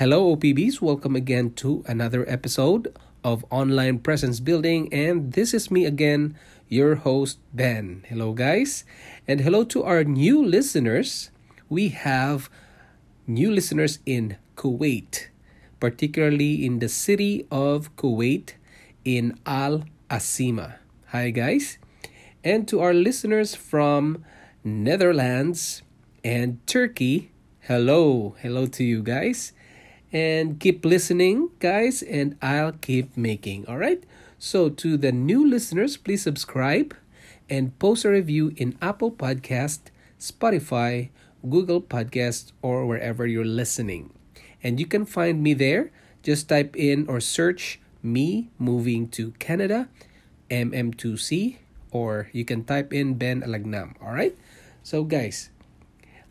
Hello, OPBs. Welcome again to another episode of Online Presence Building. And this is me again, your host, Ben. Hello, guys. And hello to our new listeners. We have new listeners in Kuwait, particularly in the city of Kuwait in Al Asima. Hi, guys. And to our listeners from Netherlands and Turkey, hello. Hello to you guys and keep listening, guys, and I'll keep making. All right. So, to the new listeners, please subscribe and post a review in Apple Podcast, Spotify, Google Podcast, or wherever you're listening. And you can find me there. Just type in or search me moving to Canada, MM2C, or you can type in Ben Alagnam. All right. So, guys,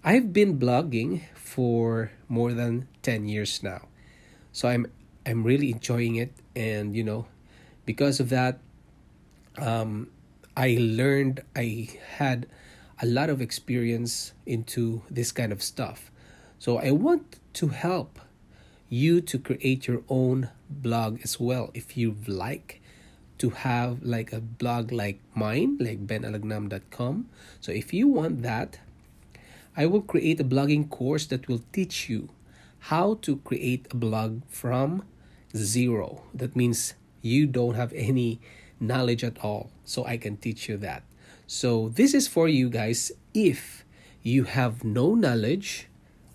I've been blogging for more than 10 years now. So I'm I'm really enjoying it and you know because of that um I learned I had a lot of experience into this kind of stuff. So I want to help you to create your own blog as well if you like to have like a blog like mine like benalagnam.com so if you want that I will create a blogging course that will teach you how to create a blog from zero. That means you don't have any knowledge at all. So I can teach you that. So this is for you guys if you have no knowledge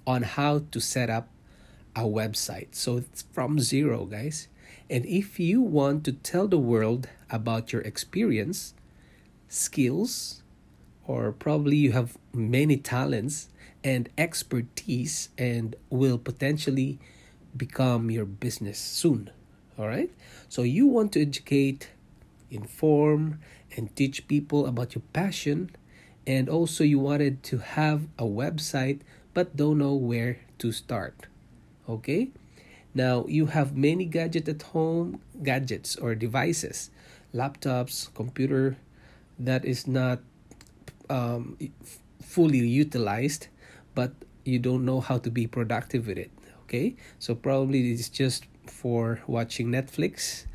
on how to set up a website. So it's from zero, guys. And if you want to tell the world about your experience, skills, or probably you have many talents and expertise and will potentially become your business soon. All right? So you want to educate, inform, and teach people about your passion. And also, you wanted to have a website but don't know where to start. Okay? Now, you have many gadgets at home, gadgets or devices, laptops, computer that is not um, fully utilized, but you don't know how to be productive with it. Okay, so probably it's just for watching Netflix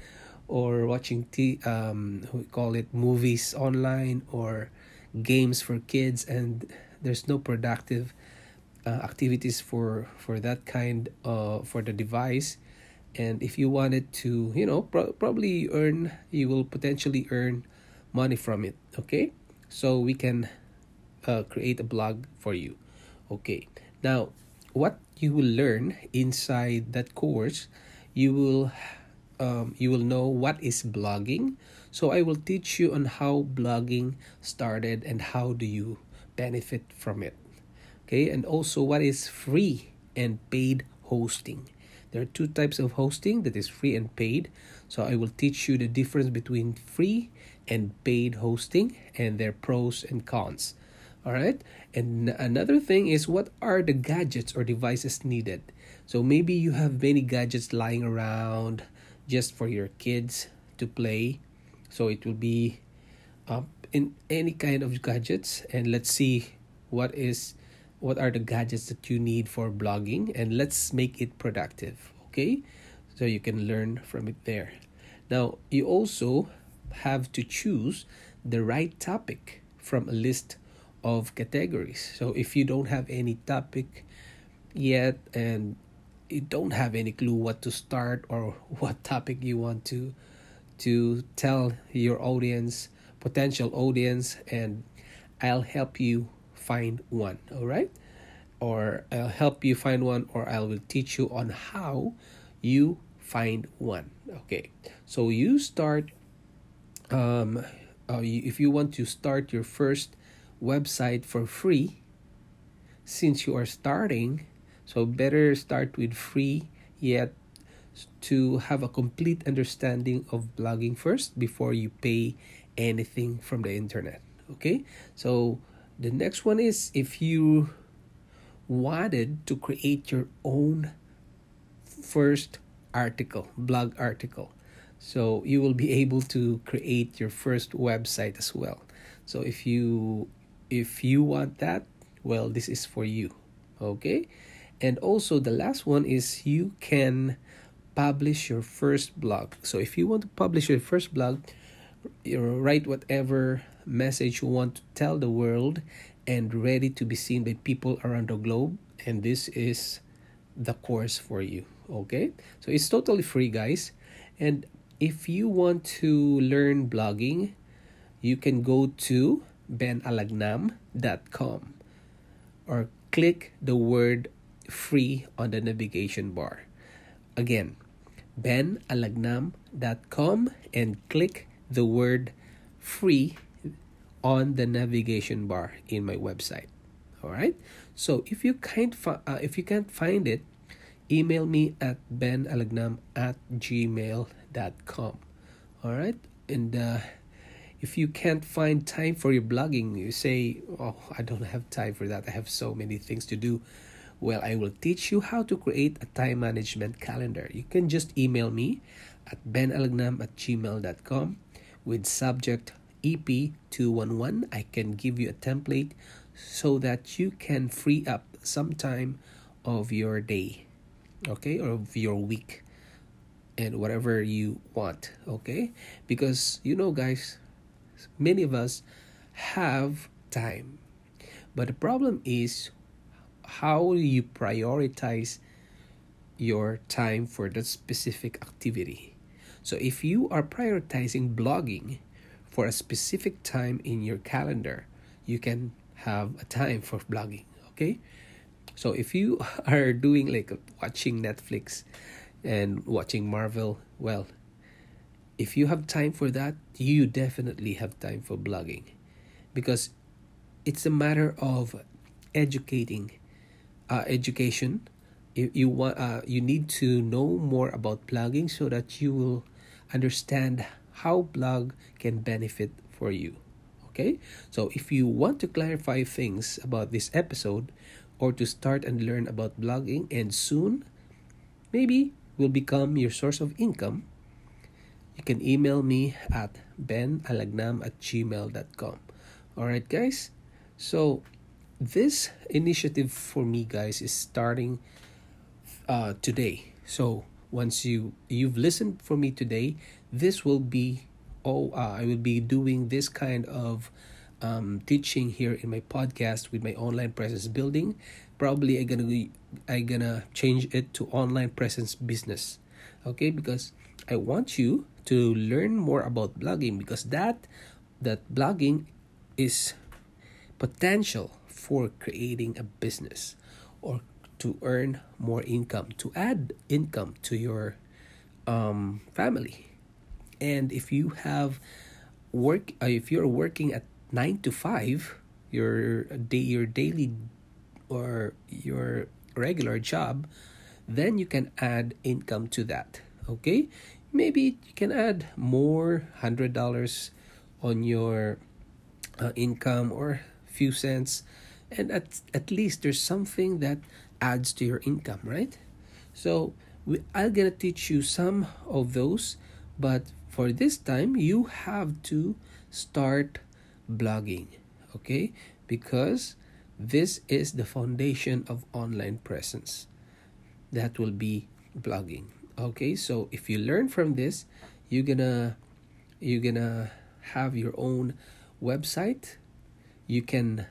or watching t um we call it movies online or games for kids, and there's no productive uh, activities for for that kind uh for the device. And if you wanted to you know pro- probably earn you will potentially earn money from it okay? So we can uh, create a blog for you okay. Now what you will learn inside that course you will um, you will know what is blogging. So i will teach you on how blogging started and how do you benefit from it. Okay? And also what is free and paid hosting? There are two types of hosting that is free and paid. So i will teach you the difference between free and paid hosting and their pros and cons. All right. And another thing is what are the gadgets or devices needed? So maybe you have many gadgets lying around just for your kids to play. So it will be uh, in any kind of gadgets. And let's see what is what are the gadgets that you need for blogging and let's make it productive. Okay. So you can learn from it there. Now you also have to choose the right topic from a list of categories. So if you don't have any topic yet and you don't have any clue what to start or what topic you want to to tell your audience, potential audience and I'll help you find one, all right? Or I'll help you find one or I will teach you on how you find one. Okay. So you start um, uh, if you want to start your first website for free, since you are starting, so better start with free yet to have a complete understanding of blogging first before you pay anything from the internet. Okay, so the next one is if you wanted to create your own first article, blog article. So you will be able to create your first website as well. So if you if you want that, well this is for you. Okay? And also the last one is you can publish your first blog. So if you want to publish your first blog, you write whatever message you want to tell the world and ready to be seen by people around the globe and this is the course for you okay so it's totally free guys and if you want to learn blogging you can go to benalagnam.com or click the word free on the navigation bar. Again benalagnam.com and click the word free on the navigation bar in my website. All right? So if you can't fi- uh, if you can't find it email me at benalagnam at gmail.com all right? And uh, if you can't find time for your blogging you say oh i don't have time for that. I have so many things to do. Well i will teach you how to create a time management calendar. You can just email me at benalagnam at gmail.com with subject ep211 i can give you a template so that you can free up some time of your day okay or of your week and whatever you want okay? Because you know guys many of us have time. But the problem is how you prioritize your time for that specific activity? So if you are prioritizing blogging for a specific time in your calendar you can have a time for blogging okay? So if you are doing like watching Netflix and watching Marvel, well, if you have time for that, you definitely have time for blogging. Because it's a matter of educating uh, education. You, you want uh, you need to know more about blogging so that you will understand how blog can benefit for you okay? So if you want to clarify things about this episode or to start and learn about blogging and soon maybe will become your source of income, you can email me at benalagnam at gmail.com. Alright, guys? So, this initiative for me, guys, is starting uh, today. So, once you you've listened for me today, this will be oh uh, I will be doing this kind of um, teaching here in my podcast with my online presence building probably i gonna i gonna change it to online presence business okay because i want you to learn more about blogging because that that blogging is potential for creating a business or to earn more income to add income to your um, family and if you have work uh, if you're working at nine to five, your day your daily or your regular job, then you can add income to that. Okay, maybe you can add more hundred dollars on your uh, income or few cents, and at at least there's something that adds to your income, right? So we, I'm gonna teach you some of those, but for this time you have to start blogging okay? Because this is the foundation of online presence that will be blogging okay so if you learn from this you're gonna you're gonna have your own website. You can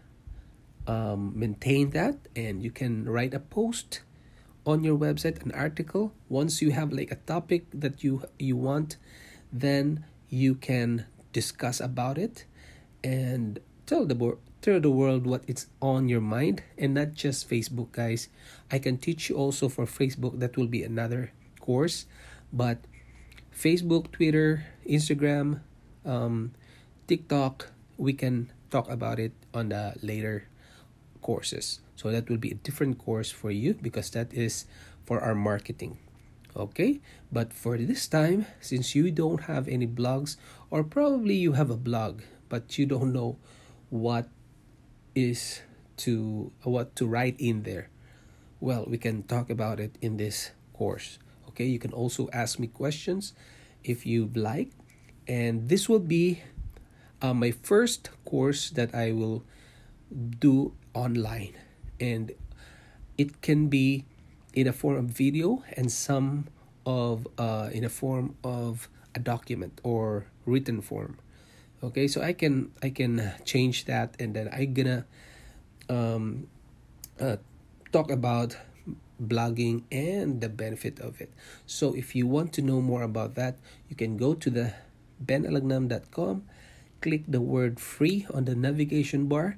um, maintain that and you can write a post on your website an article. Once you have like a topic that you you want then you can discuss about it and tell the board tell the world what is on your mind and not just Facebook guys. I can teach you also for Facebook that will be another course but Facebook Twitter Instagram um, TikTok we can talk about it on the later courses so that will be a different course for you because that is for our marketing Okay, but for this time, since you don't have any blogs, or probably you have a blog, but you don't know what is to what to write in there, well, we can talk about it in this course. Okay, you can also ask me questions if you'd like, and this will be uh, my first course that I will do online, and it can be in a form of video and some of uh, in a form of a document or written form okay? So i can i can change that and then i'm gonna um, uh, talk about blogging and the benefit of it. So if you want to know more about that you can go to the benalagnam.com click the word free on the navigation bar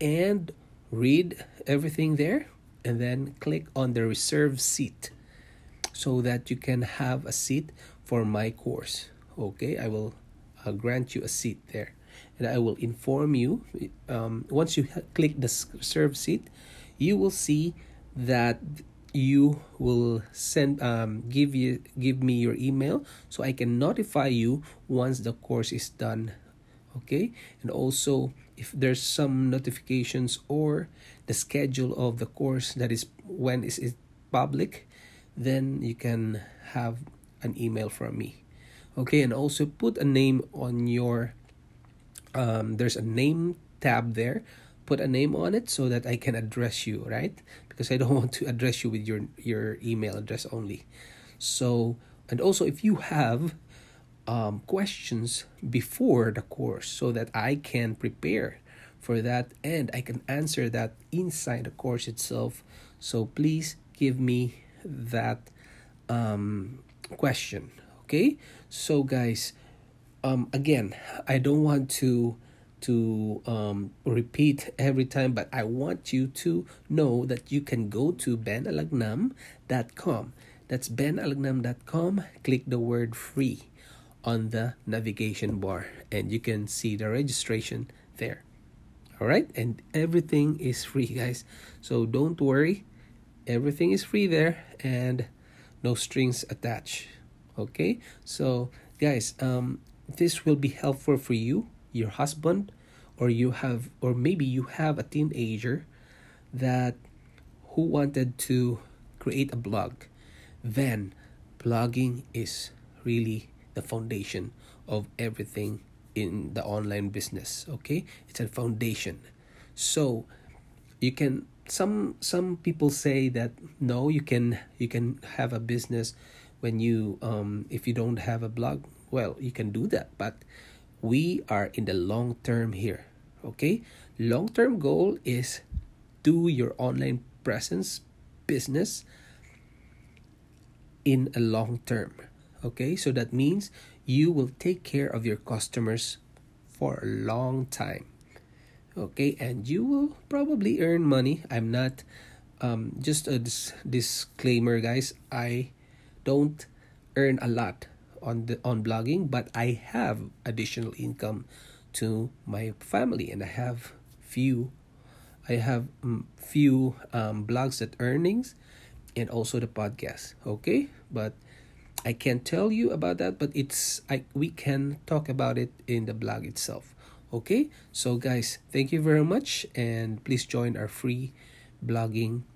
and read everything there and then click on the reserve seat so that you can have a seat for my course. Okay i will uh, grant you a seat there and i will inform you um, once you click the reserve seat you will see that you will send um, give you give me your email so i can notify you once the course is done okay? And also if there's some notifications or the schedule of the course that is when is it public then you can have an email from me okay? And also put a name on your um, there's a name tab there put a name on it so that i can address you right because i don't want to address you with your your email address only so and also if you have um, questions before the course so that I can prepare for that and I can answer that inside the course itself. So please give me that um, question. Okay, so guys, um, again, I don't want to to um, repeat every time, but I want you to know that you can go to benalagnam.com. That's benalagnam.com. Click the word free on the navigation bar and you can see the registration there. All right? And everything is free guys. So don't worry. Everything is free there and no strings attached. Okay? So guys um this will be helpful for you your husband or you have or maybe you have a teenager that who wanted to create a blog then blogging is really the foundation of everything in the online business okay? It's a foundation. So you can some some people say that no you can you can have a business when you um if you don't have a blog well you can do that but we are in the long term here okay? Long term goal is do your online presence business in a long term okay? So that means you will take care of your customers for a long time okay? And you will probably earn money. I'm not um, just a dis- disclaimer guys. I don't earn a lot on the on blogging but i have additional income to my family and i have few i have um, few um, blogs that earnings and also the podcast okay but I can't tell you about that, but it's I we can talk about it in the blog itself. Okay? So guys, thank you very much and please join our free blogging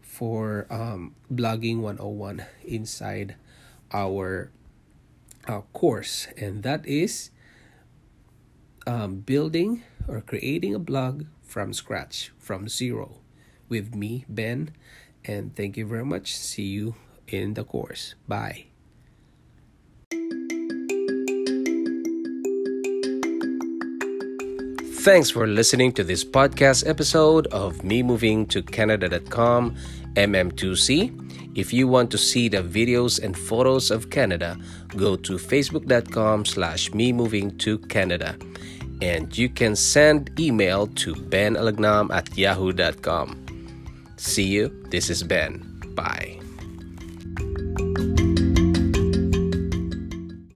for um blogging 101 inside our uh, course and that is um, building or creating a blog from scratch from zero with me ben and thank you very much see you in the course. Bye. Thanks for listening to this podcast episode of Me Moving to Canada.com MM2C. If you want to see the videos and photos of Canada, go to facebook.com slash me moving to Canada. And you can send email to benalagnam at yahoo.com. See you. This is Ben. Bye.